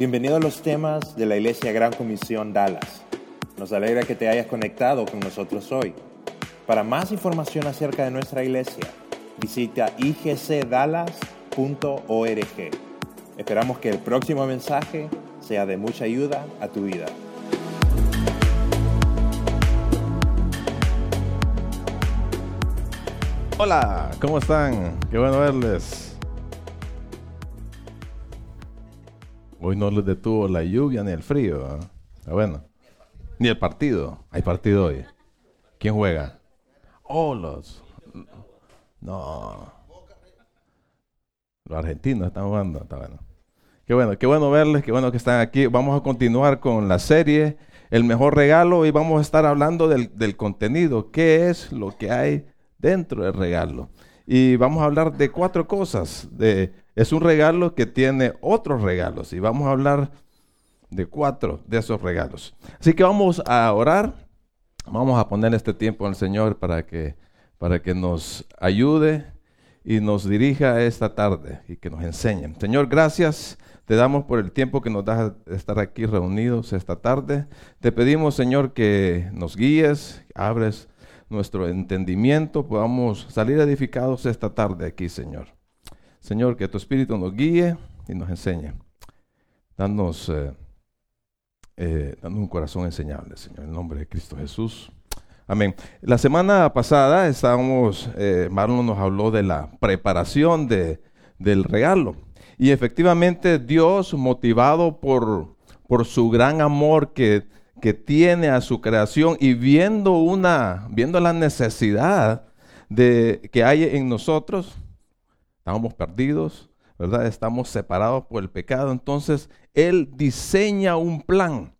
Bienvenido a los temas de la Iglesia Gran Comisión Dallas. Nos alegra que te hayas conectado con nosotros hoy. Para más información acerca de nuestra iglesia, visita igcdallas.org. Esperamos que el próximo mensaje sea de mucha ayuda a tu vida. Hola, ¿cómo están? Qué bueno verles. Hoy no les detuvo la lluvia ni el frío. ¿eh? Está bueno. Ni el partido. Hay partido hoy. ¿Quién juega? Oh, los. No. Los argentinos están jugando. Está bueno. Qué bueno, qué bueno verles, qué bueno que están aquí. Vamos a continuar con la serie El mejor regalo y vamos a estar hablando del, del contenido. ¿Qué es lo que hay dentro del regalo? Y vamos a hablar de cuatro cosas. Es un regalo que tiene otros regalos y vamos a hablar de cuatro de esos regalos. Así que vamos a orar. Vamos a poner este tiempo al Señor para que, para que nos ayude y nos dirija esta tarde y que nos enseñe. Señor, gracias. Te damos por el tiempo que nos das de estar aquí reunidos esta tarde. Te pedimos, Señor, que nos guíes, abres nuestro entendimiento, podamos salir edificados esta tarde aquí, Señor. Señor, que tu Espíritu nos guíe y nos enseñe. Danos, eh, eh, un corazón enseñable, Señor, en el nombre de Cristo Jesús. Amén. La semana pasada estábamos, eh, Marlon nos habló de la preparación de, del regalo. Y efectivamente Dios, motivado por, por su gran amor que, que tiene a su creación y viendo, una, viendo la necesidad de, que hay en nosotros, estamos perdidos, ¿verdad? Estamos separados por el pecado. Entonces, Él diseña un plan.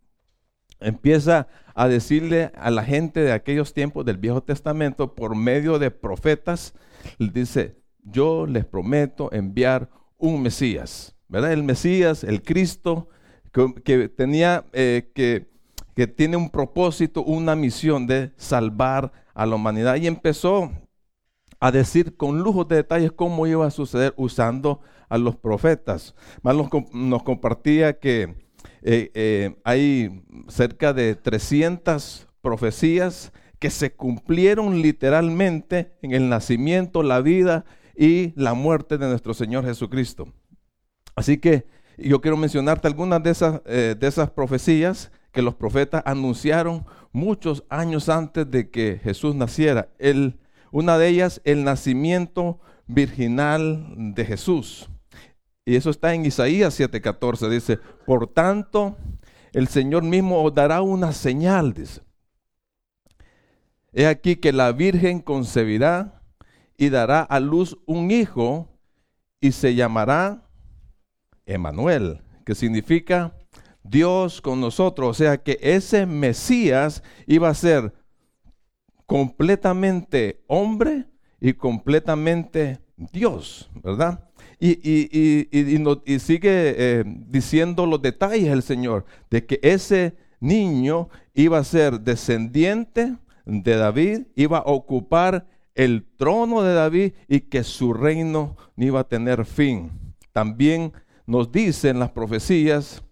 Empieza a decirle a la gente de aquellos tiempos del Viejo Testamento por medio de profetas, dice, yo les prometo enviar un Mesías, ¿verdad? El Mesías, el Cristo, que, tenía, eh, que, que tiene un propósito, una misión de salvar a la humanidad. Y empezó a decir con lujos de detalles cómo iba a suceder usando a los profetas. Más nos, compartía que eh, eh, hay cerca de 300 profecías que se cumplieron literalmente en el nacimiento, la vida y la muerte de nuestro Señor Jesucristo. Así que yo quiero mencionarte algunas de esas, eh, de esas profecías que los profetas anunciaron muchos años antes de que Jesús naciera. El, una de ellas, el nacimiento virginal de Jesús. Y eso está en Isaías 7:14. Dice, por tanto, el Señor mismo os dará una señal, dice. He aquí que la Virgen concebirá y dará a luz un hijo y se llamará Emanuel, que significa Dios con nosotros. O sea que ese Mesías iba a ser completamente hombre y completamente Dios, ¿verdad? Y, y, sigue eh, diciendo los detalles el Señor de que ese niño iba a ser descendiente de David, iba a ocupar el trono de David y que su reino no iba a tener fin. También nos dicen las profecías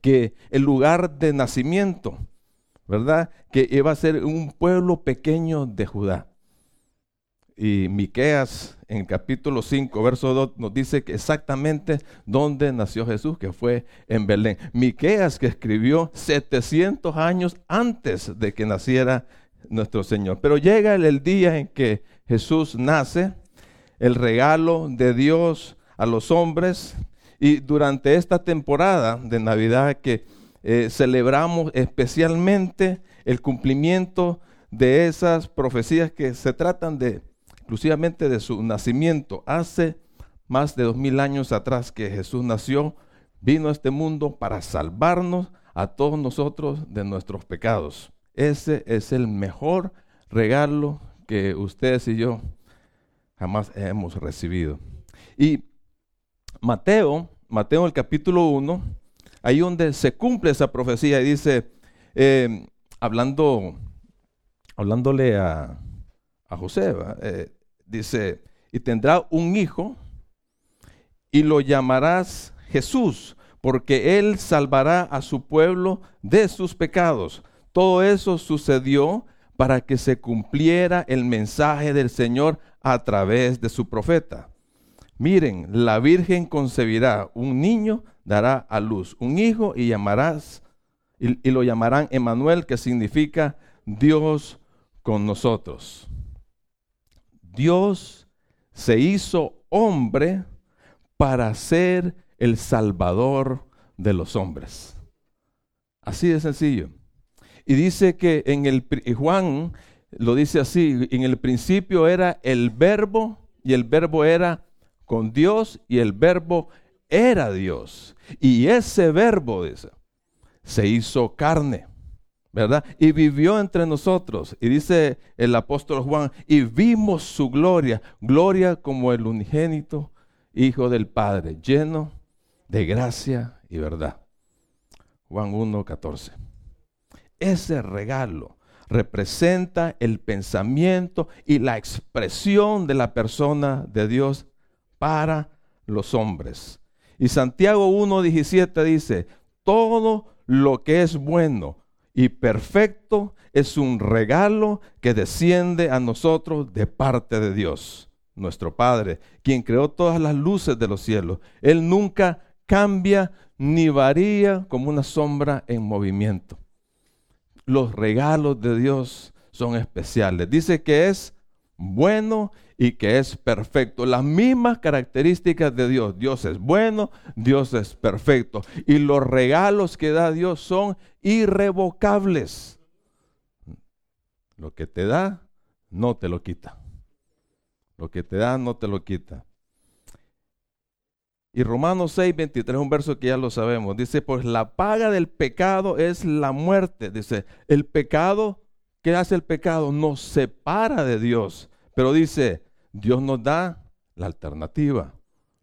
que el lugar de nacimiento, ¿verdad? Que iba a ser un pueblo pequeño de Judá. Y Miqueas en el capítulo 5, verso 2 nos dice exactamente dónde nació Jesús, que fue en Belén. Miqueas que escribió 700 años antes de que naciera nuestro Señor. Pero llega el, día en que Jesús nace, el regalo de Dios a los hombres, y durante esta temporada de Navidad que eh, celebramos especialmente el cumplimiento de esas profecías que se tratan de exclusivamente de su nacimiento. Hace más de dos mil años atrás que Jesús nació, vino a este mundo para salvarnos a todos nosotros de nuestros pecados. Ese es el mejor regalo que ustedes y yo jamás hemos recibido. Y Mateo, Mateo el capítulo 1, ahí donde se cumple esa profecía y dice, eh, hablando, hablándole a, a José, eh, dice, y tendrá un hijo y lo llamarás Jesús, porque Él salvará a su pueblo de sus pecados. Todo eso sucedió para que se cumpliera el mensaje del Señor a través de su profeta. Miren, la Virgen concebirá un niño, dará a luz un hijo y llamarás y, lo llamarán Emanuel, que significa Dios con nosotros. Dios se hizo hombre para ser el salvador de los hombres. Así de sencillo. Y dice que en el Juan lo dice así, en el principio era el verbo y el verbo era con Dios y el verbo era Dios. Y ese verbo dice, se hizo carne, ¿verdad? Y vivió entre nosotros. Y dice el apóstol Juan, y vimos su gloria, gloria como el unigénito Hijo del Padre, lleno de gracia y verdad. Juan 1, 14. Ese regalo representa el pensamiento y la expresión de la persona de Dios para los hombres. Y Santiago 1.17 dice, todo lo que es bueno y perfecto es un regalo que desciende a nosotros de parte de Dios, nuestro Padre, quien creó todas las luces de los cielos. Él nunca cambia ni varía como una sombra en movimiento. Los regalos de Dios son especiales. Dice que es bueno y que es perfecto. Las mismas características de Dios. Dios es bueno, Dios es perfecto. Y los regalos que da Dios son irrevocables. Lo que te da, no te lo quita. Lo que te da, no te lo quita. Y Romanos 6, 23, un verso que ya lo sabemos. Dice, pues la paga del pecado es la muerte. Dice, el pecado, ¿qué hace el pecado? Nos separa de Dios. Pero dice, Dios nos da la alternativa,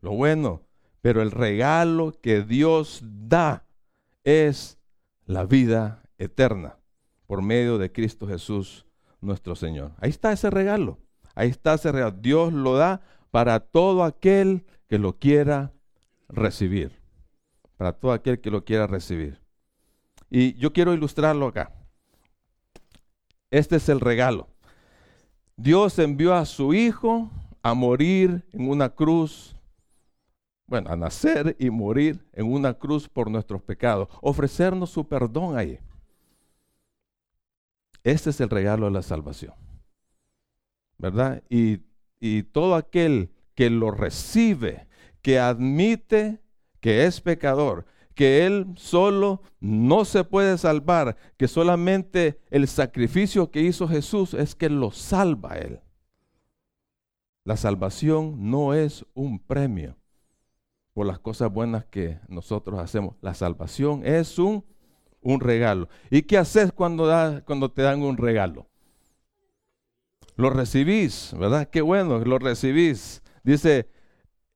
lo bueno, pero el regalo que Dios da es la vida eterna por medio de Cristo Jesús nuestro Señor. Ahí está ese regalo, ahí está ese regalo. Dios lo da para todo aquel que lo quiera recibir, para todo aquel que lo quiera recibir. Y yo quiero ilustrarlo acá. Este es el regalo. Dios envió a su Hijo a morir en una cruz, bueno, a nacer y morir en una cruz por nuestros pecados, ofrecernos su perdón ahí. Este es el regalo de la salvación, ¿verdad? Y, y todo aquel que lo recibe, que admite que es pecador, que Él solo no se puede salvar, que solamente el sacrificio que hizo Jesús es que lo salva Él. La salvación no es un premio por las cosas buenas que nosotros hacemos. La salvación es un, un regalo. ¿Y qué haces cuando, da, cuando te dan un regalo? Lo recibís, ¿verdad? Qué bueno, lo recibís. Dice,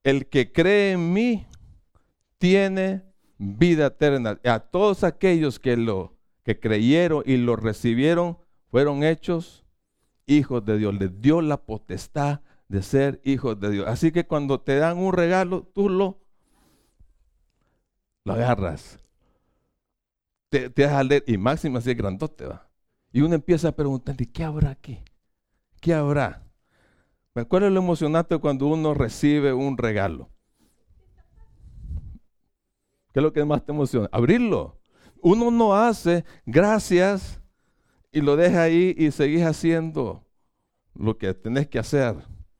el que cree en mí tiene vida eterna. A todos aquellos que lo que creyeron y lo recibieron fueron hechos hijos de Dios. Les dio la potestad de ser hijos de Dios. Así que cuando te dan un regalo, tú lo, lo agarras. Te, te a leer, y máximo así es grandote va. Y uno empieza a preguntar, ¿qué habrá aquí? ¿Qué habrá? ¿Cuál es lo emocionante cuando uno recibe un regalo? ¿Qué es lo que más te emociona? Abrirlo. Uno no hace gracias y lo deja ahí y seguís haciendo lo que tenés que hacer.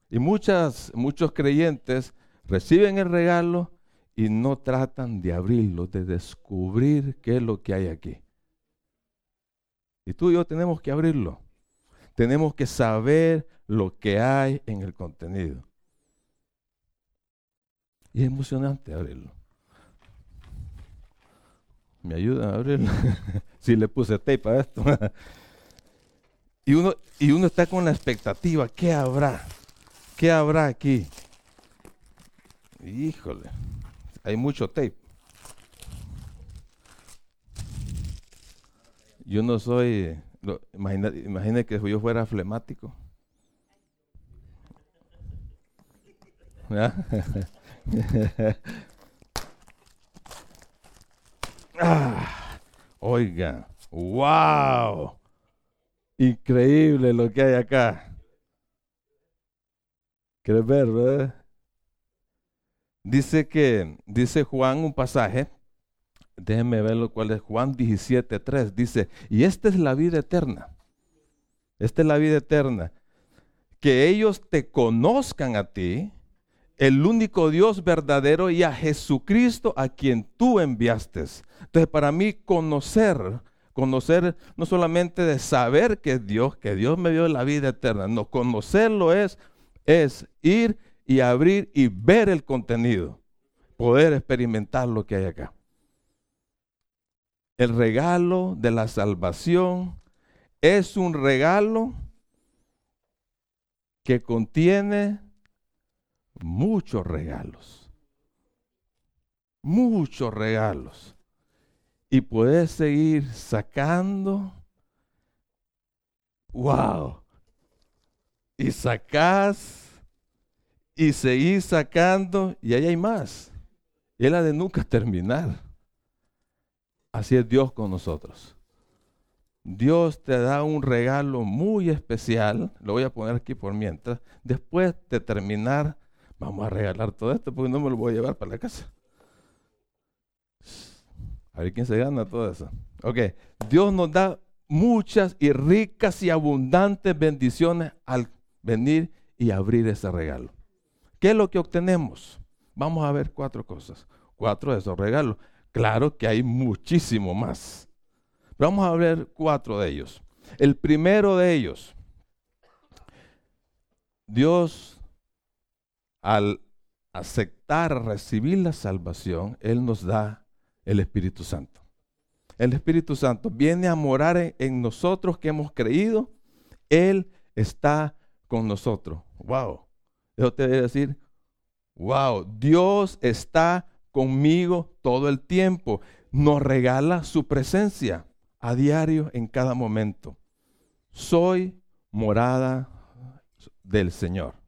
Y muchas, muchos creyentes reciben el regalo y no tratan de abrirlo, de descubrir qué es lo que hay aquí. Y tú y yo tenemos que abrirlo. Tenemos que saber lo que hay en el contenido. Y es emocionante abrirlo. ¿Me ayudan a abrirlo? si le puse tape a esto. y, uno, y uno está con la expectativa, ¿qué habrá? ¿Qué habrá aquí? Híjole, hay mucho tape. Yo no soy, imagina, que yo fuera flemático. Ah, oiga, wow. Increíble lo que hay acá. ¿Quieres ver, verdad? Dice que, dice Juan un pasaje, déjenme ver lo cual es Juan 17.3, dice, y esta es la vida eterna. Esta es la vida eterna. Que ellos te conozcan a ti, el único Dios verdadero y a Jesucristo a quien tú enviaste. Entonces, para mí conocer, conocer no solamente de saber que Dios, que Dios me dio la vida eterna, no, conocerlo es, es ir y abrir y ver el contenido, poder experimentar lo que hay acá. El regalo de la salvación es un regalo que contiene muchos regalos. Muchos regalos. Y puedes seguir sacando. ¡Wow! Y sacas y seguís sacando y ahí hay más. Y es la de nunca terminar. Así es Dios con nosotros. Dios te da un regalo muy especial, lo voy a poner aquí por mientras. Después de terminar, vamos a regalar todo esto porque no me lo voy a llevar para la casa. A ver quién se gana todo eso. Ok, Dios nos da muchas y ricas y abundantes bendiciones al venir y abrir ese regalo. ¿Qué es lo que obtenemos? Vamos a ver cuatro cosas. Cuatro de esos regalos. Claro que hay muchísimo más. Vamos a ver cuatro de ellos. El primero de ellos, Dios al aceptar, recibir la salvación, Él nos da el Espíritu Santo. El Espíritu Santo viene a morar en, nosotros que hemos creído. Él está con nosotros. Wow. Eso te debe decir, wow, Dios está conmigo todo el tiempo. Nos regala su presencia a diario en cada momento. Soy morada del Señor.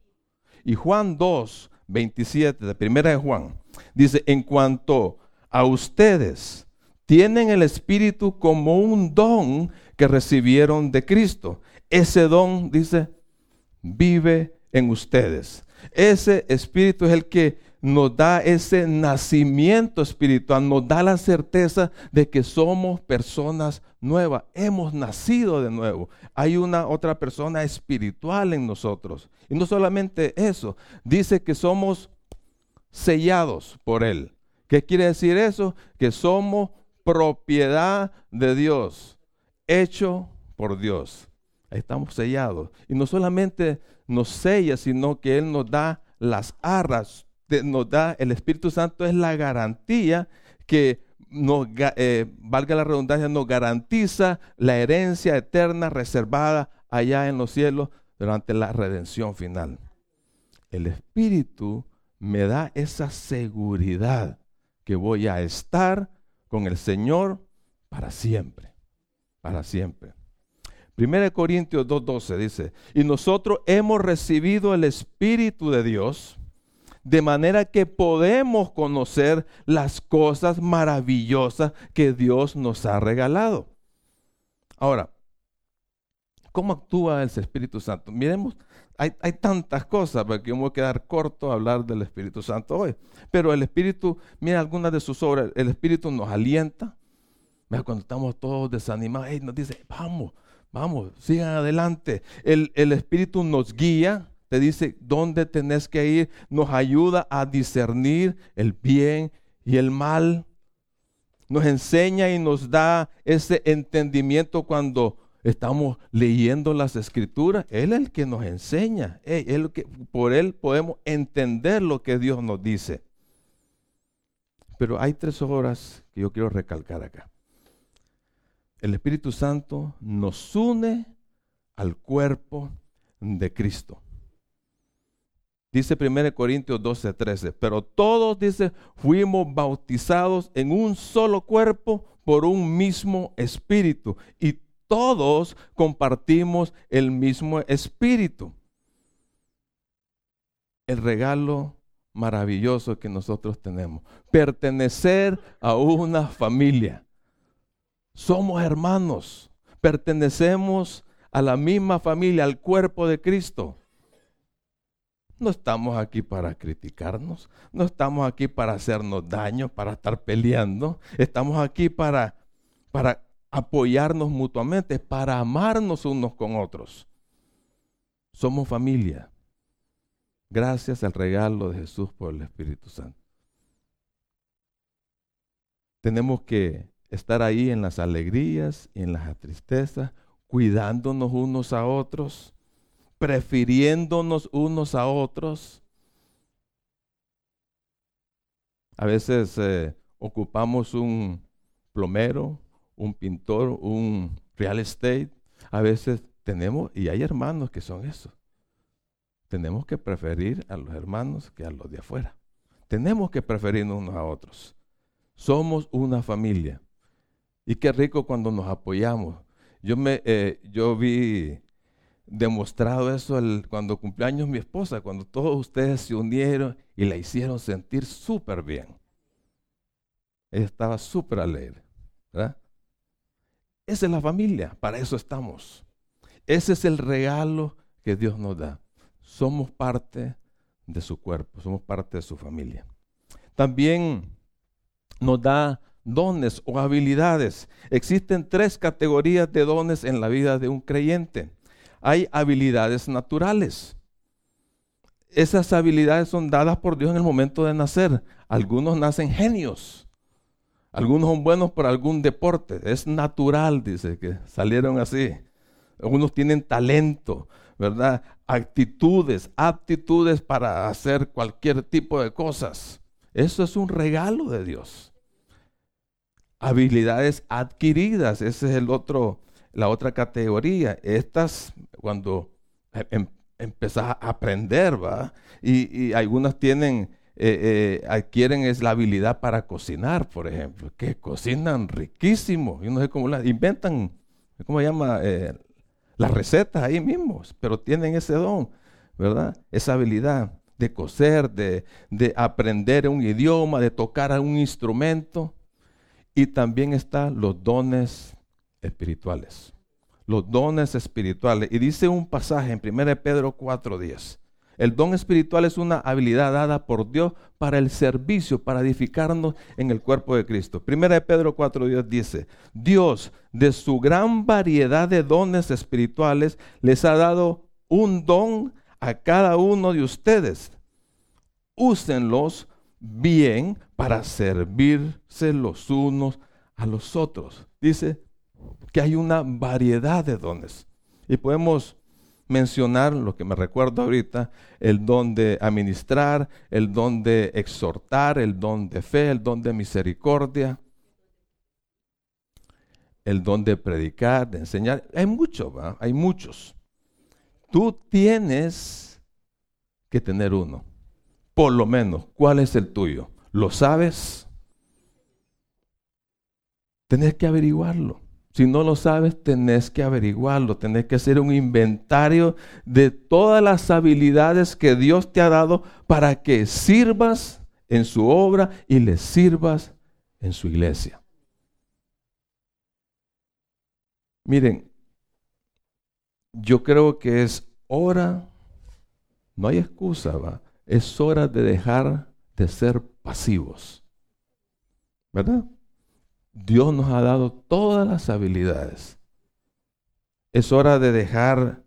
Y Juan 2, 27, de primera de Juan, dice, en cuanto a ustedes, tienen el Espíritu como un don que recibieron de Cristo. Ese don, dice, vive en ustedes. Ese espíritu es el que nos da ese nacimiento espiritual, nos da la certeza de que somos personas nuevas, hemos nacido de nuevo. Hay una otra persona espiritual en nosotros. Y no solamente eso, dice que somos sellados por Él. ¿Qué quiere decir eso? Que somos propiedad de Dios, hecho por Dios. Estamos sellados. Y no solamente nos sella, sino que Él nos da las arras, nos da el Espíritu Santo, es la garantía que nos, eh, valga la redundancia, nos garantiza la herencia eterna reservada allá en los cielos durante la redención final. El Espíritu me da esa seguridad que voy a estar con el Señor para siempre, para siempre. 1 Corintios 2.12 dice, y nosotros hemos recibido el Espíritu de Dios, de manera que podemos conocer las cosas maravillosas que Dios nos ha regalado. Ahora, ¿cómo actúa el Espíritu Santo? Miremos, hay, tantas cosas, porque yo me voy a quedar corto a hablar del Espíritu Santo hoy. Pero el Espíritu, mira algunas de sus obras, el Espíritu nos alienta. Mira, cuando estamos todos desanimados, nos dice, vamos, Vamos, sigan adelante. El, Espíritu nos guía, te dice dónde tenés que ir, nos ayuda a discernir el bien y el mal. Nos enseña y nos da ese entendimiento cuando estamos leyendo las escrituras. Él es el que nos enseña. Él, que, por Él podemos entender lo que Dios nos dice. Pero hay tres obras que yo quiero recalcar acá el Espíritu Santo nos une al cuerpo de Cristo. Dice 1 Corintios 12, 13, pero todos, dice, fuimos bautizados en un solo cuerpo por un mismo espíritu y todos compartimos el mismo espíritu. El regalo maravilloso que nosotros tenemos. Pertenecer a una familia. Somos hermanos. Pertenecemos a la misma familia, al cuerpo de Cristo. No estamos aquí para criticarnos, no estamos aquí para hacernos daño, para estar peleando. Estamos aquí para, para apoyarnos mutuamente, para amarnos unos con otros. Somos familia. Gracias al regalo de Jesús por el Espíritu Santo. Tenemos que estar ahí en las alegrías y en las tristezas, cuidándonos unos a otros, prefiriéndonos unos a otros. A veces eh, ocupamos un plomero, un pintor, un real estate. A veces tenemos, y hay hermanos que son eso. Tenemos que preferir a los hermanos que a los de afuera. Tenemos que preferirnos unos a otros. Somos una familia. Y qué rico cuando nos apoyamos. Yo, me, eh, yo vi demostrado eso el, cuando cumpleaños mi esposa, cuando todos ustedes se unieron y la hicieron sentir súper bien. Ella estaba súper alegre. Esa es la familia, para eso estamos. Ese es el regalo que Dios nos da. Somos parte de su cuerpo, somos parte de su familia. También nos da dones o habilidades. Existen tres categorías de dones en la vida de un creyente. Hay habilidades naturales. Esas habilidades son dadas por Dios en el momento de nacer. Algunos nacen genios. Algunos son buenos por algún deporte. Es natural, dice, que salieron así. Algunos tienen talento, ¿verdad? Actitudes, aptitudes para hacer cualquier tipo de cosas. Eso es un regalo de Dios habilidades adquiridas. Esa es el otro, la otra categoría. Estas, cuando em, em, empezás a aprender, ¿va? Y, algunas tienen, eh, eh, adquieren es la habilidad para cocinar, por ejemplo, que cocinan riquísimo. Yo no sé cómo la inventan, ¿cómo se llama? Eh, las recetas ahí mismos, pero tienen ese don, ¿verdad? Esa habilidad de coser, de, de aprender un idioma, de tocar un instrumento. Y también están los dones espirituales. Los dones espirituales. Y dice un pasaje en 1 Pedro 4:10. El don espiritual es una habilidad dada por Dios para el servicio, para edificarnos en el cuerpo de Cristo. 1 Pedro 4:10 dice, Dios de su gran variedad de dones espirituales les ha dado un don a cada uno de ustedes. Úsenlos bien para servirse los unos a los otros. Dice que hay una variedad de dones. Y podemos mencionar lo que me recuerdo ahorita, el don de administrar, el don de exhortar, el don de fe, el don de misericordia, el don de predicar, de enseñar. Hay muchos, hay muchos. Tú tienes que tener uno por lo menos, ¿cuál es el tuyo? ¿Lo sabes? Tenés que averiguarlo. Si no lo sabes, tenés que averiguarlo, tenés que hacer un inventario de todas las habilidades que Dios te ha dado para que sirvas en su obra y le sirvas en su iglesia. Miren, yo creo que es hora, no hay excusa, ¿va? es hora de dejar de ser pasivos. ¿Verdad? Dios nos ha dado todas las habilidades. Es hora de dejar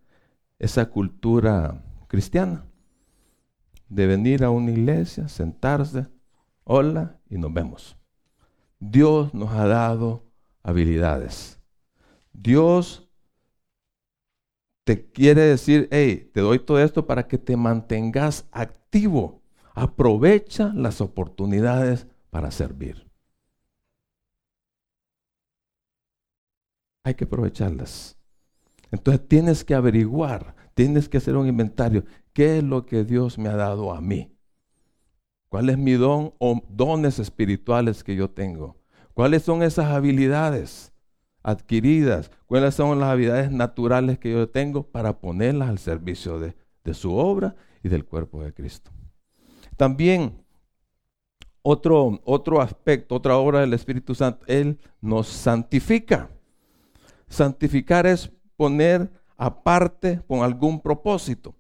esa cultura cristiana, de venir a una iglesia, sentarse, hola y nos vemos. Dios nos ha dado habilidades. Dios te quiere decir, hey, te doy todo esto para que te mantengas activo. Aprovecha las oportunidades para servir. Hay que aprovecharlas. Entonces tienes que averiguar, tienes que hacer un inventario. ¿Qué es lo que Dios me ha dado a mí? ¿Cuál es mi don o dones espirituales que yo tengo? ¿Cuáles son esas habilidades? adquiridas, cuáles son las habilidades naturales que yo tengo para ponerlas al servicio de, su obra y del cuerpo de Cristo. También otro, otro aspecto, otra obra del Espíritu Santo, Él nos santifica. Santificar es poner aparte con algún propósito.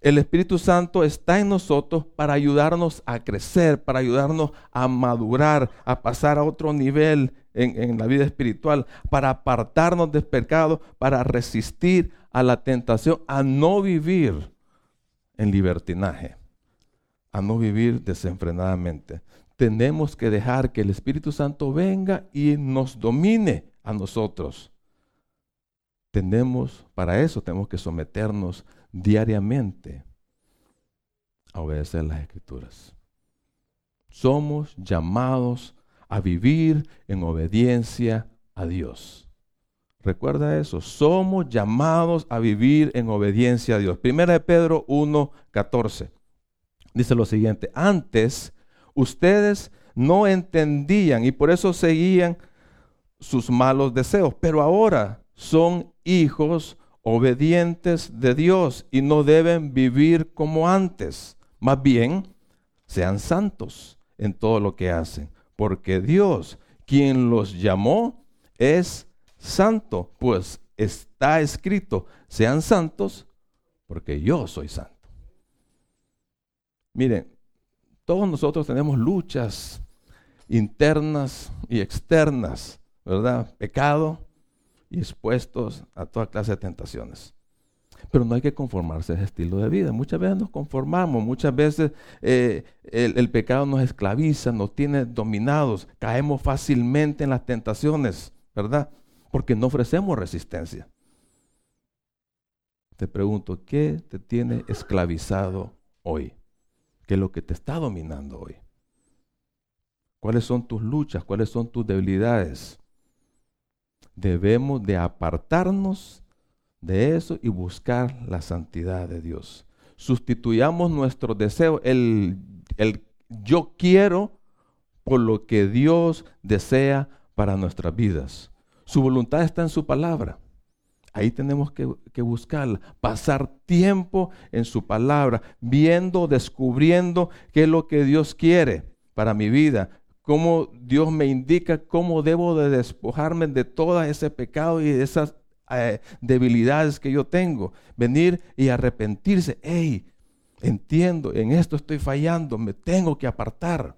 El Espíritu Santo está en nosotros para ayudarnos a crecer, para ayudarnos a madurar, a pasar a otro nivel en, la vida espiritual, para apartarnos del pecado, para resistir a la tentación, a no vivir en libertinaje, a no vivir desenfrenadamente. Tenemos que dejar que el Espíritu Santo venga y nos domine a nosotros. Tenemos, para eso tenemos que someternos diariamente a obedecer las escrituras. Somos llamados a vivir en obediencia a Dios. Recuerda eso, somos llamados a vivir en obediencia a Dios. Primera de Pedro 1:14 dice lo siguiente, antes ustedes no entendían y por eso seguían sus malos deseos, pero ahora son hijos obedientes de Dios y no deben vivir como antes. Más bien, sean santos en todo lo que hacen, porque Dios, quien los llamó, es santo, pues está escrito, sean santos, porque yo soy santo. Miren, todos nosotros tenemos luchas internas y externas, ¿verdad? Pecado, y expuestos a toda clase de tentaciones. Pero no hay que conformarse a ese estilo de vida. Muchas veces nos conformamos, muchas veces eh, el, el pecado nos esclaviza, nos tiene dominados, caemos fácilmente en las tentaciones, ¿verdad? Porque no ofrecemos resistencia. Te pregunto, ¿qué te tiene esclavizado hoy? ¿Qué es lo que te está dominando hoy? ¿Cuáles son tus luchas? ¿Cuáles son tus debilidades? Debemos de apartarnos de eso y buscar la santidad de Dios. Sustituyamos nuestro deseo, el, el yo quiero, por lo que Dios desea para nuestras vidas. Su voluntad está en su palabra. Ahí tenemos que, que, buscarla, pasar tiempo en su palabra, viendo, descubriendo qué es lo que Dios quiere para mi vida, cómo Dios me indica cómo debo de despojarme de todo ese pecado y de esas eh, debilidades que yo tengo. Venir y arrepentirse. Hey, entiendo, en esto estoy fallando, me tengo que apartar.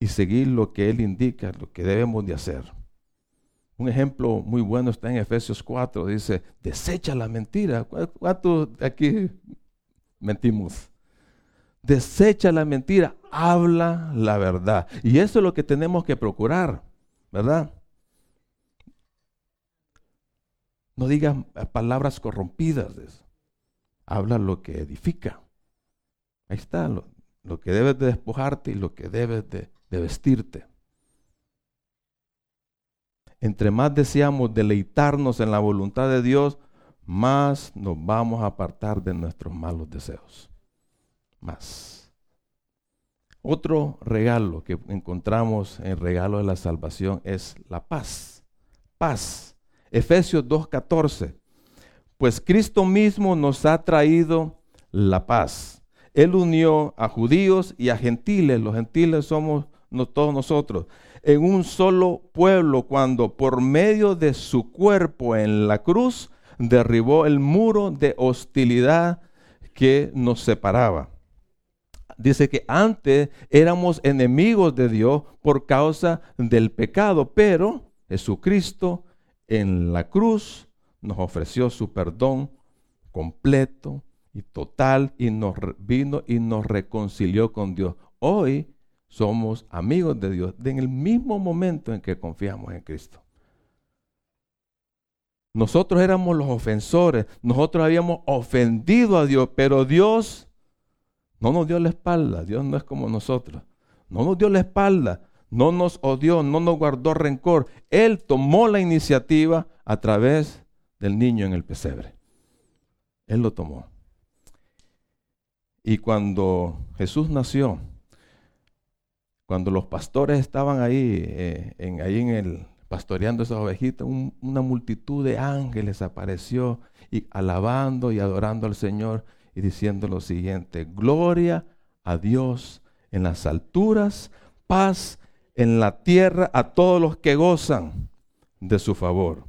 Y seguir lo que Él indica, lo que debemos de hacer. Un ejemplo muy bueno está en Efesios 4, dice, desecha la mentira. ¿Cuántos aquí mentimos? Desecha la mentira, habla la verdad. Y eso es lo que tenemos que procurar, ¿verdad? No digas palabras corrompidas. Habla lo que edifica. Ahí está lo, que debes de despojarte y lo que debes de, de vestirte. Entre más deseamos deleitarnos en la voluntad de Dios, más nos vamos a apartar de nuestros malos deseos. Más. Otro regalo que encontramos en el regalo de la salvación es la paz. Paz. Efesios 2.14. Pues Cristo mismo nos ha traído la paz. Él unió a judíos y a gentiles. Los gentiles somos todos nosotros. En un solo pueblo cuando por medio de su cuerpo en la cruz derribó el muro de hostilidad que nos separaba dice que antes éramos enemigos de Dios por causa del pecado, pero Jesucristo en la cruz nos ofreció su perdón completo y total y nos vino y nos reconcilió con Dios. Hoy somos amigos de Dios en el mismo momento en que confiamos en Cristo. Nosotros éramos los ofensores, nosotros habíamos ofendido a Dios, pero Dios no nos dio la espalda, Dios no es como nosotros. No nos dio la espalda, no nos odió, no nos guardó rencor. Él tomó la iniciativa a través del niño en el pesebre. Él lo tomó. Y cuando Jesús nació, cuando los pastores estaban ahí, eh, en, ahí en el pastoreando esas ovejitas, una multitud de ángeles apareció y alabando y adorando al Señor y diciendo lo siguiente, gloria a Dios en las alturas, paz en la tierra a todos los que gozan de su favor.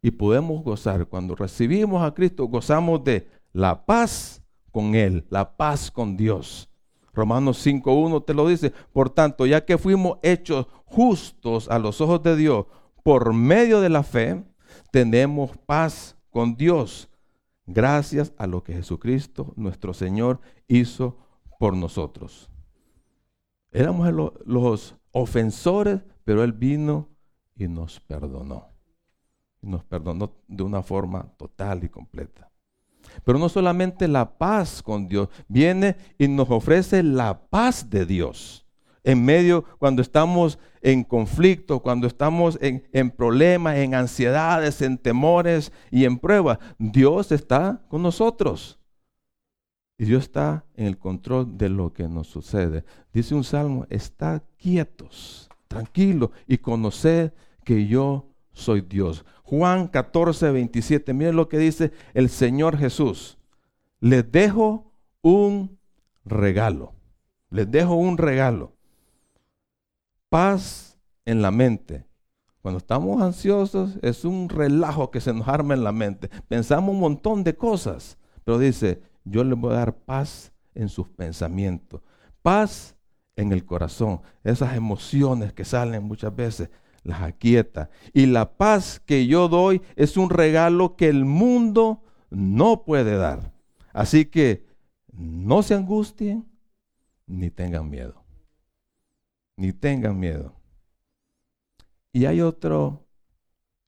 Y podemos gozar, cuando recibimos a Cristo, gozamos de la paz con Él, la paz con Dios. Romanos 5.1 te lo dice, por tanto, ya que fuimos hechos justos a los ojos de Dios por medio de la fe, tenemos paz con Dios, gracias a lo que Jesucristo, nuestro Señor, hizo por nosotros. Éramos los ofensores, pero Él vino y nos perdonó. Nos perdonó de una forma total y completa. Pero no solamente la paz con Dios, viene y nos ofrece la paz de Dios. En medio, cuando estamos en conflicto, cuando estamos en, problemas, en ansiedades, en temores y en pruebas, Dios está con nosotros. Y Dios está en el control de lo que nos sucede. Dice un salmo, está quietos, tranquilos y conoced que yo soy Dios. Juan 14, 27, miren lo que dice el Señor Jesús. Les dejo un regalo. Les dejo un regalo. Paz en la mente. Cuando estamos ansiosos es un relajo que se nos arma en la mente. Pensamos un montón de cosas, pero dice, yo les voy a dar paz en sus pensamientos. Paz en el corazón. Esas emociones que salen muchas veces las aquieta. Y la paz que yo doy es un regalo que el mundo no puede dar. Así que no se angustien ni tengan miedo. Ni tengan miedo. Y hay otro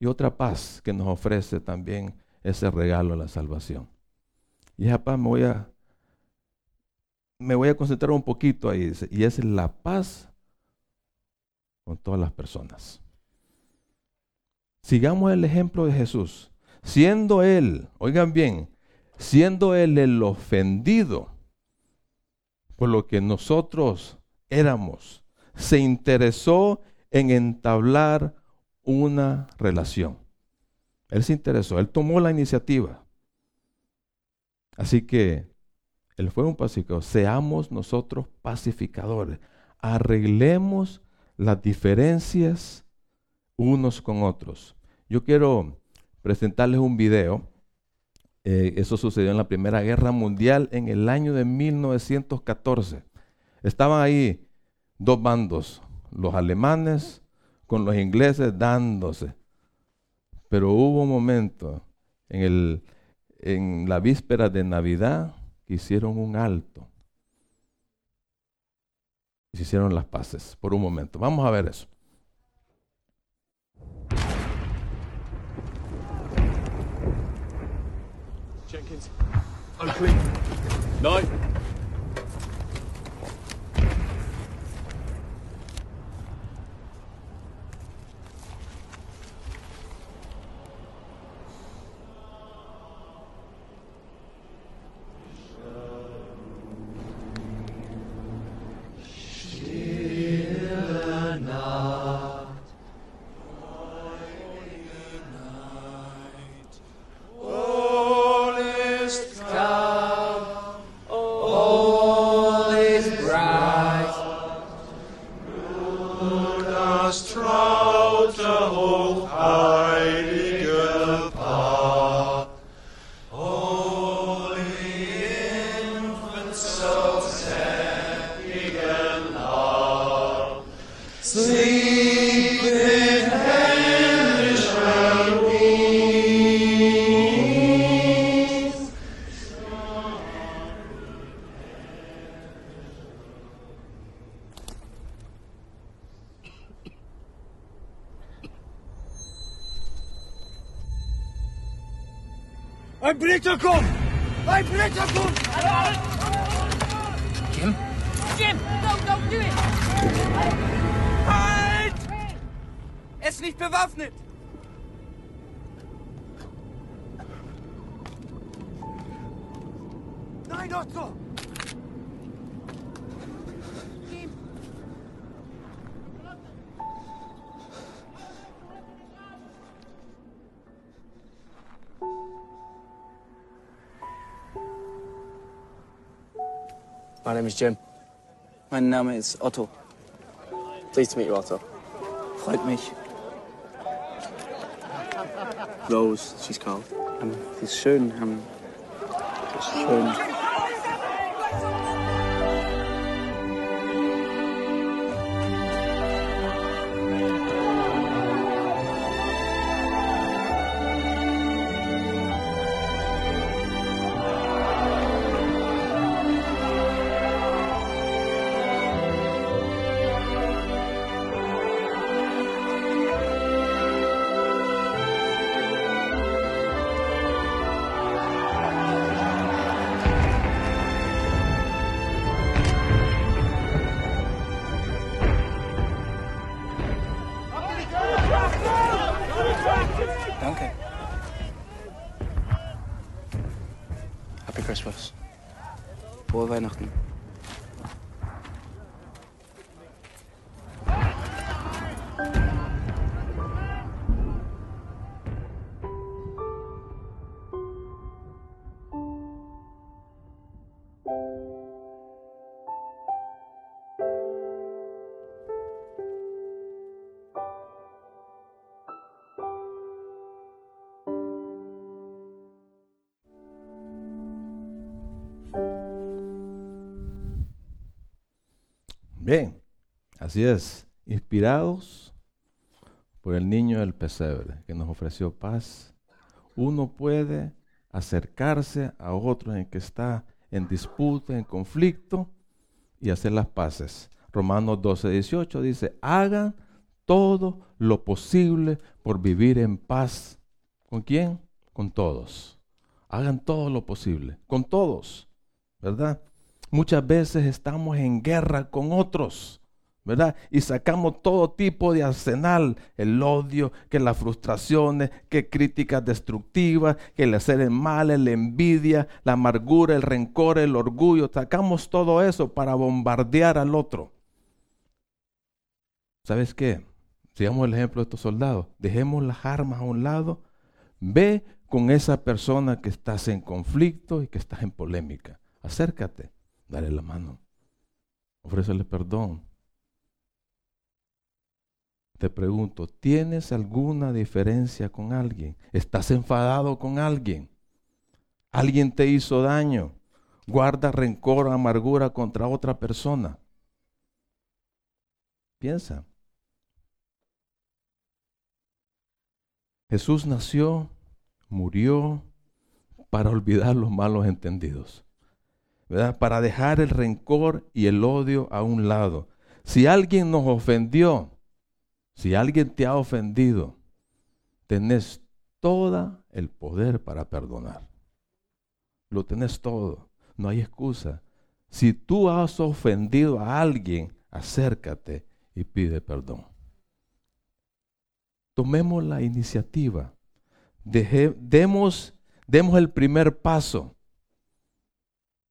y otra paz que nos ofrece también ese regalo de la salvación. Y esa paz me voy a me voy a concentrar un poquito ahí, y es la paz con todas las personas. Sigamos el ejemplo de Jesús. Siendo Él, oigan bien, siendo Él el ofendido por lo que nosotros éramos, se interesó en entablar una relación. Él se interesó, Él tomó la iniciativa. Así que Él fue un pacificador. Seamos nosotros pacificadores. Arreglemos las diferencias unos con otros. Yo quiero presentarles un video. Eh, eso sucedió en la Primera Guerra Mundial en el año de 1914. Estaban ahí dos bandos, los alemanes con los ingleses dándose. Pero hubo un momento en, el, en la víspera de Navidad que hicieron un alto. Y se hicieron las paces por un momento. Vamos a ver eso. Jenkins. Oakley. Knight. Sleep with Henry shall. I'm Peter bewaffnet! Nein, Otto! My name is Jim. Mein Name ist Otto. Pleased to meet you, Otto. Freut mich. Rose, she's called. Ähm, sie ist schön. Ähm, schön. Weihnachten. Bien, así es, inspirados por el niño del pesebre que nos ofreció paz, uno puede acercarse a otro en que está en disputa, en conflicto y hacer las paces. Romanos 12, 18 dice, hagan todo lo posible por vivir en paz. ¿Con quién? Con todos. Hagan todo lo posible, con todos, ¿verdad? Muchas veces estamos en guerra con otros, ¿verdad? Y sacamos todo tipo de arsenal, el odio, que las frustraciones, que críticas destructivas, que el hacer el mal, la envidia, la amargura, el rencor, el orgullo. Sacamos todo eso para bombardear al otro. ¿Sabes qué? Sigamos el ejemplo de estos soldados. Dejemos las armas a un lado. Ve con esa persona que estás en conflicto y que estás en polémica. Acércate dale la mano, ofrécele perdón. Te pregunto, ¿tienes alguna diferencia con alguien? ¿Estás enfadado con alguien? ¿Alguien te hizo daño? ¿Guarda rencor o amargura contra otra persona? Piensa. Jesús nació, murió para olvidar los malos entendidos. Para dejar el rencor y el odio a un lado. Si alguien nos ofendió, si alguien te ha ofendido, tenés todo el poder para perdonar. Lo tenés todo, no hay excusa. Si tú has ofendido a alguien, acércate y pide perdón. Tomemos la iniciativa, demos, demos el primer paso.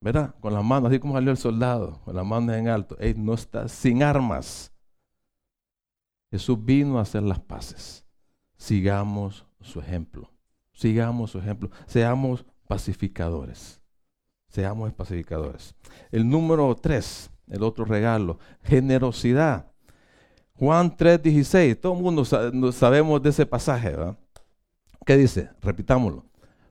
¿Verdad? Con las manos, así como salió el soldado, con las manos en alto. Él no está sin armas. Jesús vino a hacer las paces. Sigamos su ejemplo. Sigamos su ejemplo. Seamos pacificadores. Seamos pacificadores. El número tres, el otro regalo, generosidad. Juan 3:16. Todo el mundo sabemos de ese pasaje, ¿verdad? ¿Qué dice? Repitámoslo.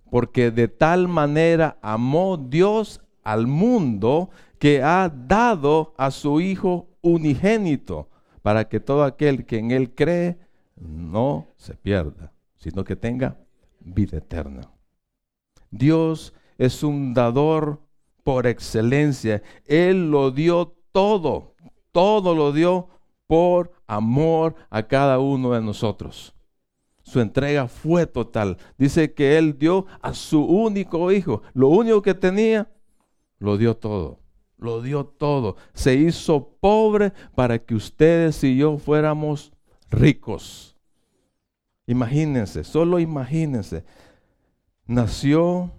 Porque de tal manera amó Dios al mundo que ha dado a su Hijo unigénito para que todo aquel que en Él cree no se pierda, sino que tenga vida eterna. Dios es un dador por excelencia. Él lo dio todo, todo lo dio por amor a cada uno de nosotros. Su entrega fue total. Dice que Él dio a su único hijo. Lo único que tenía lo dio todo, lo dio todo. Se hizo pobre para que ustedes y yo fuéramos ricos. Imagínense, solo imagínense. Nació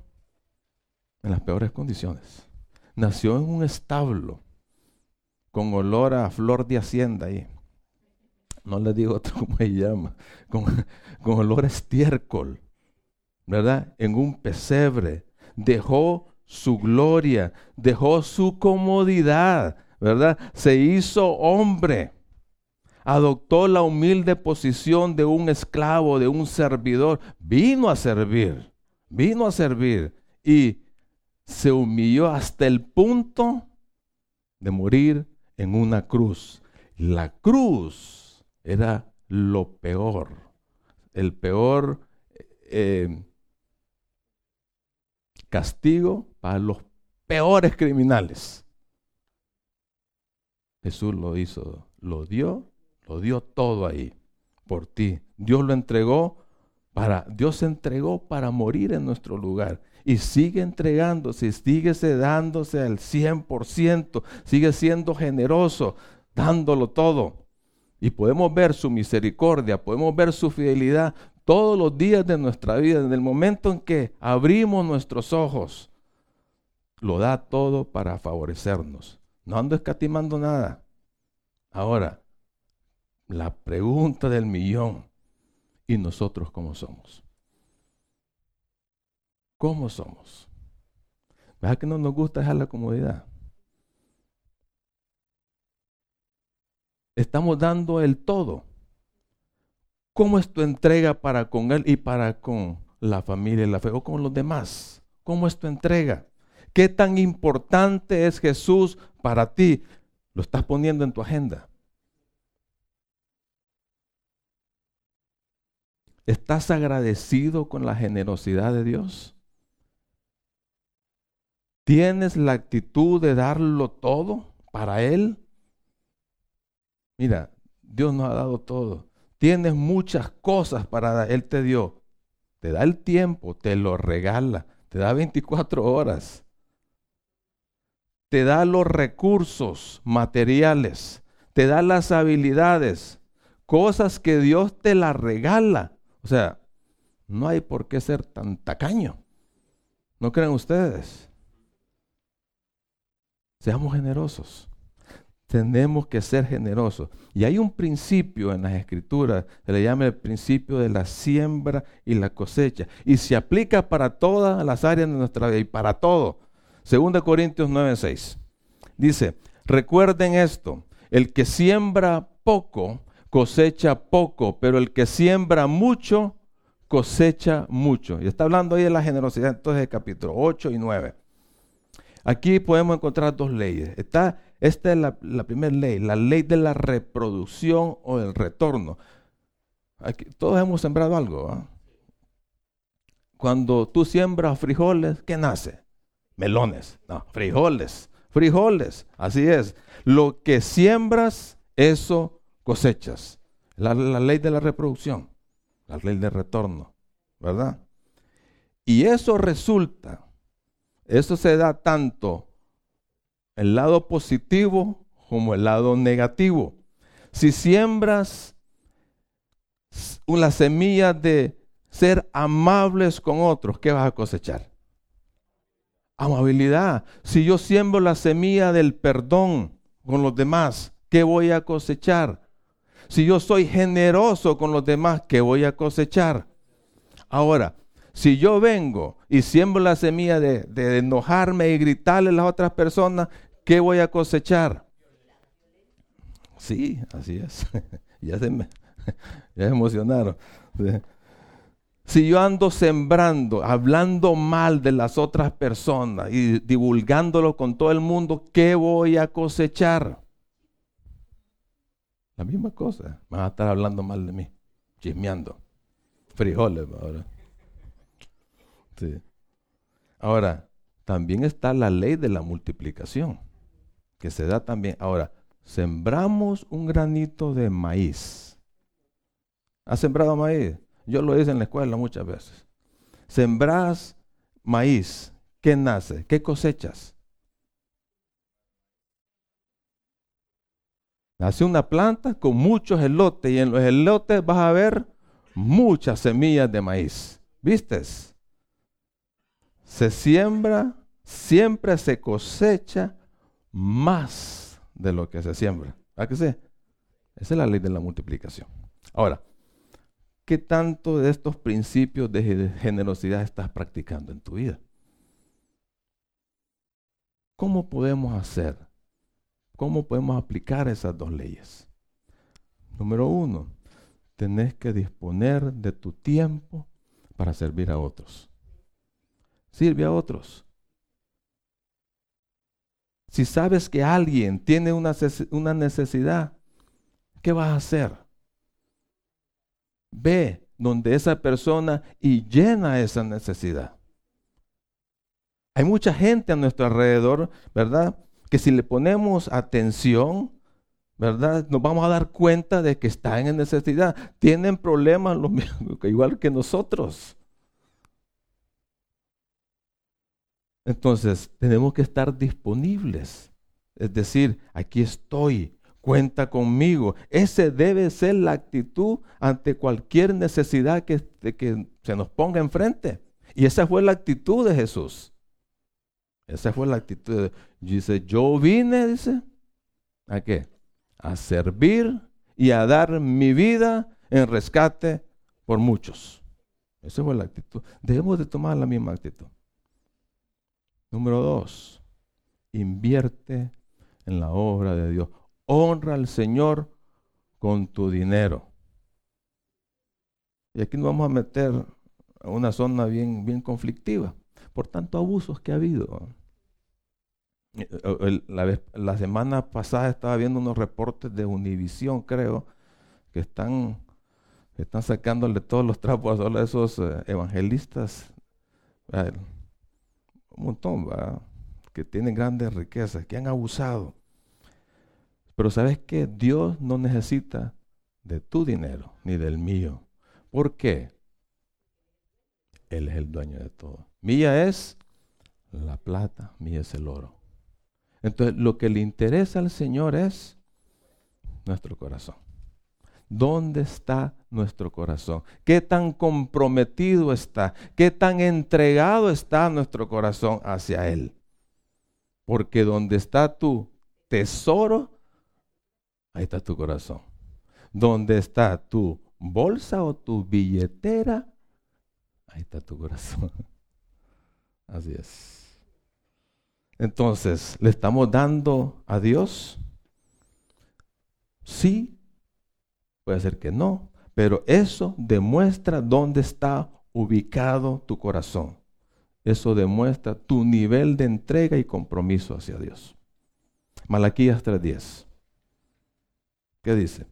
en las peores condiciones. Nació en un establo con olor a flor de hacienda ahí. No le digo otro cómo se llama. Con, con olor a estiércol. ¿Verdad? En un pesebre. Dejó su gloria, dejó su comodidad, ¿verdad? Se hizo hombre, adoptó la humilde posición de un esclavo, de un servidor, vino a servir, vino a servir y se humilló hasta el punto de morir en una cruz. La cruz era lo peor, el peor eh, castigo para los peores criminales. Jesús lo hizo, lo dio, lo dio todo ahí por ti. Dios lo entregó para, Dios se entregó para morir en nuestro lugar y sigue entregándose, sigue dándose al 100%, sigue siendo generoso, dándolo todo. Y podemos ver su misericordia, podemos ver su fidelidad todos los días de nuestra vida, en el momento en que abrimos nuestros ojos, lo da todo para favorecernos. No ando escatimando nada. Ahora, la pregunta del millón, ¿y nosotros cómo somos? ¿Cómo somos? ¿Verdad que no nos gusta dejar la comodidad? Estamos dando el todo. ¿Cómo es tu entrega para con Él y para con la familia y la fe o con los demás? ¿Cómo es tu entrega? ¿Qué tan importante es Jesús para ti? Lo estás poniendo en tu agenda. ¿Estás agradecido con la generosidad de Dios? ¿Tienes la actitud de darlo todo para Él? Mira, Dios nos ha dado todo. Tienes muchas cosas para dar. Él te dio. Te da el tiempo, te lo regala. Te da 24 horas. Te da los recursos materiales. Te da las habilidades. Cosas que Dios te las regala. O sea, no hay por qué ser tan tacaño. ¿No creen ustedes? Seamos generosos. Tenemos que ser generosos. Y hay un principio en las escrituras, se le llama el principio de la siembra y la cosecha. Y se aplica para todas las áreas de nuestra vida y para todo. 2 Corintios 9:6. Dice, recuerden esto, el que siembra poco, cosecha poco, pero el que siembra mucho, cosecha mucho. Y está hablando ahí de la generosidad, entonces, capítulo 8 y 9. Aquí podemos encontrar dos leyes. Está esta es la, primera ley, la ley de la reproducción o el retorno. Todos hemos sembrado algo. Cuando tú siembras frijoles, ¿qué nace? Melones. No, frijoles. Frijoles. Así es. Lo que siembras, eso cosechas. La, la ley de la reproducción. La ley del retorno. ¿Verdad? Y eso resulta, eso se da tanto el lado positivo como el lado negativo. Si siembras una semilla de ser amables con otros, ¿qué vas a cosechar? Amabilidad. Si yo siembro la semilla del perdón con los demás, ¿qué voy a cosechar? Si yo soy generoso con los demás, ¿qué voy a cosechar? Ahora, si yo vengo y siembro la semilla de, de, enojarme y gritarle a las otras personas, ¿qué voy a cosechar? Sí, así es. ya, se me, ya emocionaron. Si yo ando sembrando, hablando mal de las otras personas y divulgándolo con todo el mundo, ¿qué voy a cosechar? La misma cosa. Van a estar hablando mal de mí, chismeando. Frijoles ahora. Sí. Ahora, también está la ley de la multiplicación que se da también. Ahora, sembramos un granito de maíz. ¿Has sembrado maíz? Yo lo hice en la escuela muchas veces. Sembrás maíz. ¿Qué nace? ¿Qué cosechas? Nace una planta con muchos elotes y en los elotes vas a ver muchas semillas de maíz. ¿Vistes? Se siembra, siempre se cosecha más de lo que se siembra. ¿A qué sí? Esa es la ley de la multiplicación. Ahora, ¿qué tanto de estos principios de generosidad estás practicando en tu vida? ¿Cómo podemos hacer? ¿Cómo podemos aplicar esas dos leyes? Número uno, tenés que disponer de tu tiempo para servir a otros. Sirve a otros. Si sabes que alguien tiene una, necesidad, ¿qué vas a hacer? Ve donde esa persona y llena esa necesidad. Hay mucha gente a nuestro alrededor, ¿verdad? Que si le ponemos atención, ¿verdad? Nos vamos a dar cuenta de que están en necesidad. Tienen problemas igual que nosotros. Entonces, tenemos que estar disponibles. Es decir, aquí estoy, cuenta conmigo. Ese debe ser la actitud ante cualquier necesidad que, que se nos ponga enfrente. Y esa fue la actitud de Jesús. Esa fue la actitud. De, dice, yo vine, dice, ¿a qué? A servir y a dar mi vida en rescate por muchos. Esa fue la actitud. Debemos de tomar la misma actitud. Número dos, invierte en la obra de Dios. Honra al Señor con tu dinero. Y aquí nos vamos a meter a una zona bien, bien conflictiva por tanto abusos que ha habido. Eh, la, la, semana pasada estaba viendo unos reportes de Univisión, creo, que están, están sacándole todos los trapos a esos eh, evangelistas montón, ¿va? que tienen grandes riquezas, que han abusado. Pero sabes que Dios no necesita de tu dinero ni del mío. ¿Por qué? Él es el dueño de todo. Mía es la plata, mía es el oro. Entonces, lo que le interesa al Señor es nuestro corazón. ¿Dónde está nuestro corazón? ¿Qué tan comprometido está? ¿Qué tan entregado está nuestro corazón hacia Él? Porque donde está tu tesoro, ahí está tu corazón. Donde está tu bolsa o tu billetera, ahí está tu corazón. Así es. Entonces, ¿le estamos dando a Dios? Sí puede ser que no, pero eso demuestra dónde está ubicado tu corazón. Eso demuestra tu nivel de entrega y compromiso hacia Dios. Malaquías 3:10. ¿Qué dice?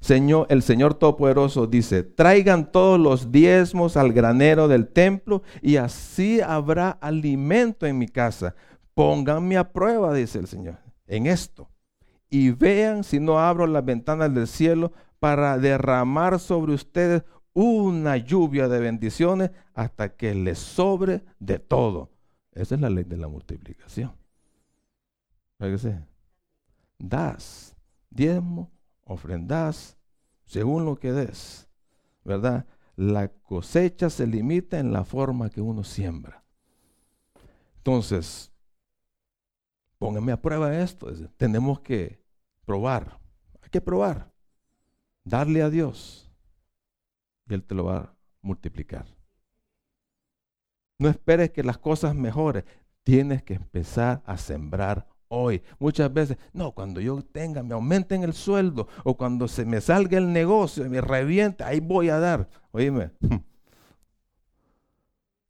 Señor, el Señor Todopoderoso dice, traigan todos los diezmos al granero del templo y así habrá alimento en mi casa. Pónganme a prueba, dice el Señor, en esto y vean si no abro las ventanas del cielo para derramar sobre ustedes una lluvia de bendiciones hasta que les sobre de todo. Esa es la ley de la multiplicación. Das, diezmo, ofrendas, según lo que des, ¿verdad? La cosecha se limita en la forma que uno siembra. Entonces, pónganme a prueba esto. Tenemos que probar. Hay que probar. Darle a Dios. Y Él te lo va a multiplicar. No esperes que las cosas mejoren. Tienes que empezar a sembrar hoy. Muchas veces, no, cuando yo tenga, me aumenten el sueldo o cuando se me salga el negocio y me revienta, ahí voy a dar. Oíme,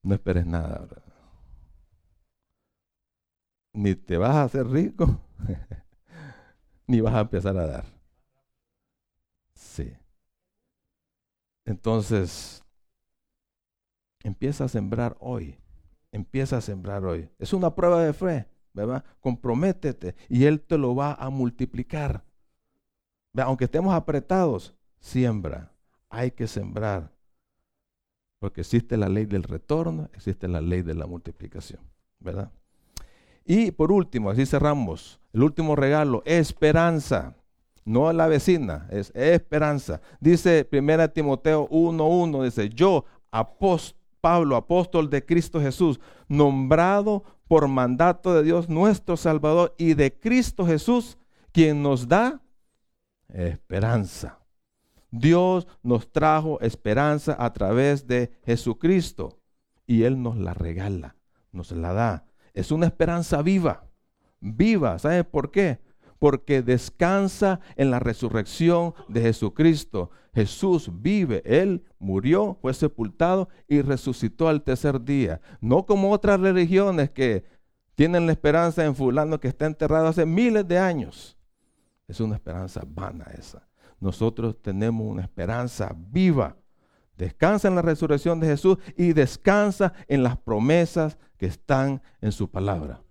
no esperes nada. Ni te vas a hacer rico, ni vas a empezar a dar. Sí. Entonces, empieza a sembrar hoy. Empieza a sembrar hoy. Es una prueba de fe, ¿verdad? Comprométete y Él te lo va a multiplicar. Aunque estemos apretados, siembra. Hay que sembrar. Porque existe la ley del retorno, existe la ley de la multiplicación, ¿verdad? Y por último, así cerramos, el último regalo, esperanza. No a la vecina, es esperanza. Dice 1 Timoteo 1.1, dice, yo, Pablo, apóstol de Cristo Jesús, nombrado por mandato de Dios nuestro Salvador y de Cristo Jesús, quien nos da esperanza. Dios nos trajo esperanza a través de Jesucristo y Él nos la regala, nos la da. es una esperanza viva, viva. ¿Sabes por qué? Porque descansa en la resurrección de Jesucristo. Jesús vive, Él murió, fue sepultado y resucitó al tercer día. No como otras religiones que tienen la esperanza en fulano que está enterrado hace miles de años. Es una esperanza vana esa. Nosotros tenemos una esperanza viva. Descansa en la resurrección de Jesús y descansa en las promesas que están en su palabra.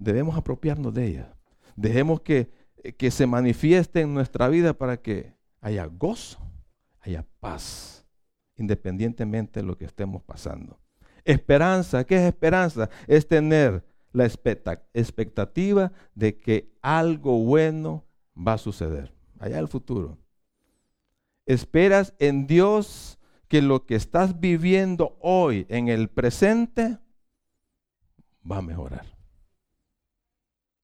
Debemos apropiarnos de ella. Dejemos que, que se manifieste en nuestra vida para que haya gozo, haya paz, independientemente de lo que estemos pasando. Esperanza, ¿qué es esperanza? Es tener la expectativa de que algo bueno va a suceder, allá el futuro. Esperas en Dios que lo que estás viviendo hoy en el presente va a mejorar.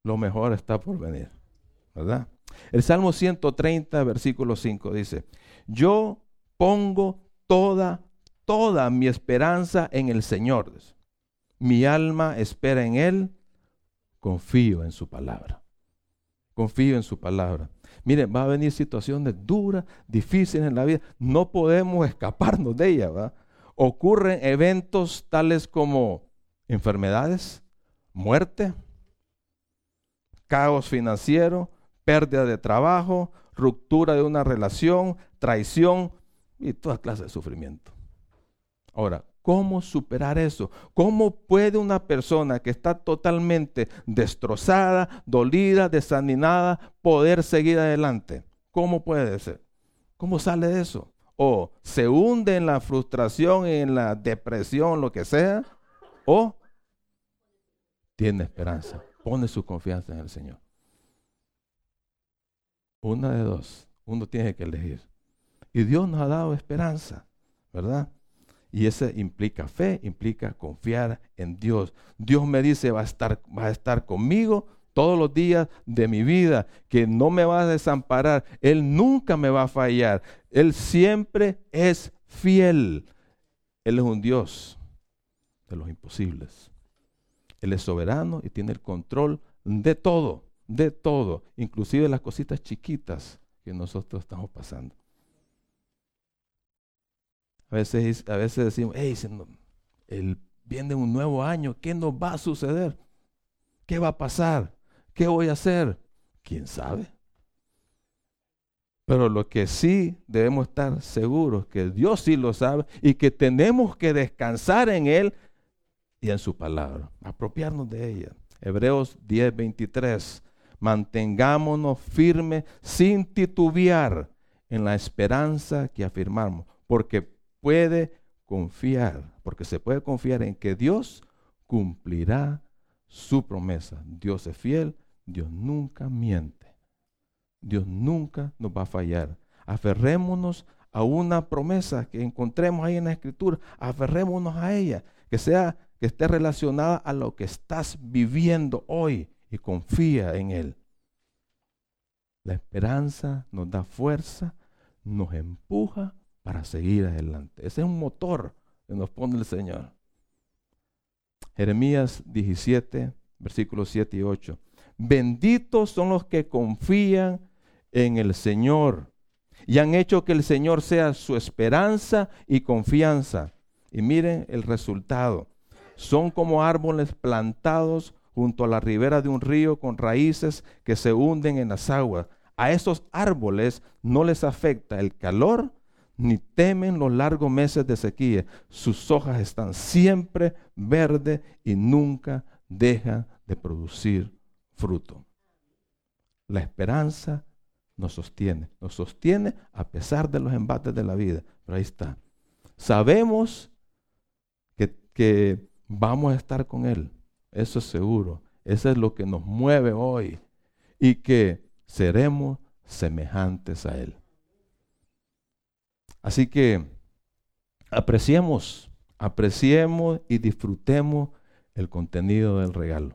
Lo mejor está por venir, ¿verdad? El Salmo 130, versículo 5 dice, yo pongo toda, toda mi esperanza en el Señor. Mi alma espera en Él, confío en su palabra. Confío en su palabra. Miren, va a venir situaciones duras, difíciles en la vida. No podemos escaparnos de ellas. ¿verdad? Ocurren eventos tales como enfermedades, muerte, caos financiero, pérdida de trabajo, ruptura de una relación, traición y toda clase de sufrimiento. Ahora, ¿Cómo superar eso? ¿Cómo puede una persona que está totalmente destrozada, dolida, desanimada, poder seguir adelante? ¿Cómo puede ser? ¿Cómo sale de eso? O se hunde en la frustración, en la depresión, lo que sea, o tiene esperanza, pone su confianza en el Señor. Una de dos, uno tiene que elegir. Y Dios nos ha dado esperanza, ¿verdad? Y eso implica fe, implica confiar en Dios. Dios me dice, va a estar, va a estar conmigo todos los días de mi vida, que no me va a desamparar. Él nunca me va a fallar. Él siempre es fiel. Él es un Dios de los imposibles. Él es soberano y tiene el control de todo, de todo, inclusive las cositas chiquitas que nosotros estamos pasando. A veces, a veces decimos, hey, el, viene un nuevo año, ¿qué nos va a suceder? ¿Qué va a pasar? ¿Qué voy a hacer? ¿Quién sabe? Pero lo que sí debemos estar seguros, que Dios sí lo sabe y que tenemos que descansar en Él y en su palabra, apropiarnos de ella. Hebreos 10, 23. Mantengámonos firmes sin titubear en la esperanza que afirmamos, porque puede confiar, porque se puede confiar en que Dios cumplirá su promesa. Dios es fiel, Dios nunca miente. Dios nunca nos va a fallar. Aferrémonos a una promesa que encontremos ahí en la escritura, aferrémonos a ella, que sea que esté relacionada a lo que estás viviendo hoy y confía en él. La esperanza nos da fuerza, nos empuja para seguir adelante. Ese es un motor que nos pone el Señor. Jeremías 17, versículos 7 y 8. Benditos son los que confían en el Señor y han hecho que el Señor sea su esperanza y confianza. Y miren el resultado. Son como árboles plantados junto a la ribera de un río con raíces que se hunden en las aguas. A esos árboles no les afecta el calor ni temen los largos meses de sequía. Sus hojas están siempre verdes y nunca dejan de producir fruto. La esperanza nos sostiene, nos sostiene a pesar de los embates de la vida. Pero ahí está. Sabemos que, que vamos a estar con Él. Eso es seguro. Eso es lo que nos mueve hoy. Y que seremos semejantes a Él. Así que apreciemos, apreciemos y disfrutemos el contenido del regalo,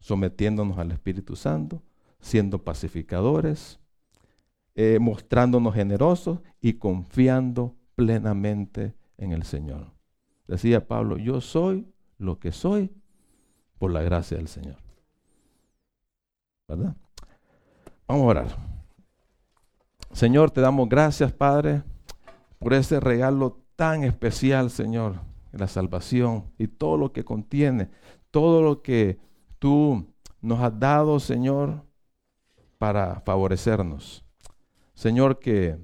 sometiéndonos al Espíritu Santo, siendo pacificadores, eh, mostrándonos generosos y confiando plenamente en el Señor. Decía Pablo, yo soy lo que soy por la gracia del Señor. ¿Verdad? Vamos a orar. Señor, te damos gracias, Padre, por ese regalo tan especial, Señor, la salvación y todo lo que contiene, todo lo que tú nos has dado, Señor, para favorecernos. Señor, que,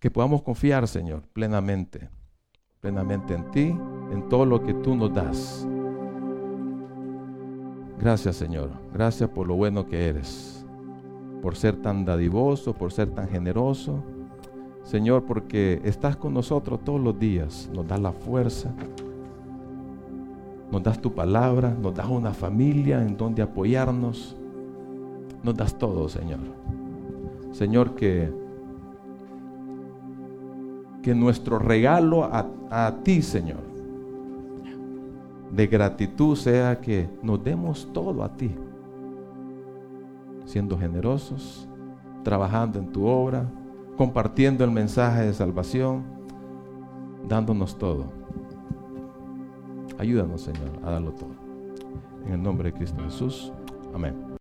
que podamos confiar, Señor, plenamente, plenamente en ti, en todo lo que tú nos das. Gracias, Señor. Gracias por lo bueno que eres, por ser tan dadivoso, por ser tan generoso. Señor, porque estás con nosotros todos los días, nos das la fuerza, nos das tu palabra, nos das una familia en donde apoyarnos, nos das todo, Señor. Señor, que, que nuestro regalo a, a ti, Señor, de gratitud sea que nos demos todo a ti, siendo generosos, trabajando en tu obra, compartiendo el mensaje de salvación, dándonos todo. Ayúdanos, Señor, a darlo todo. En el nombre de Cristo Jesús. Amén.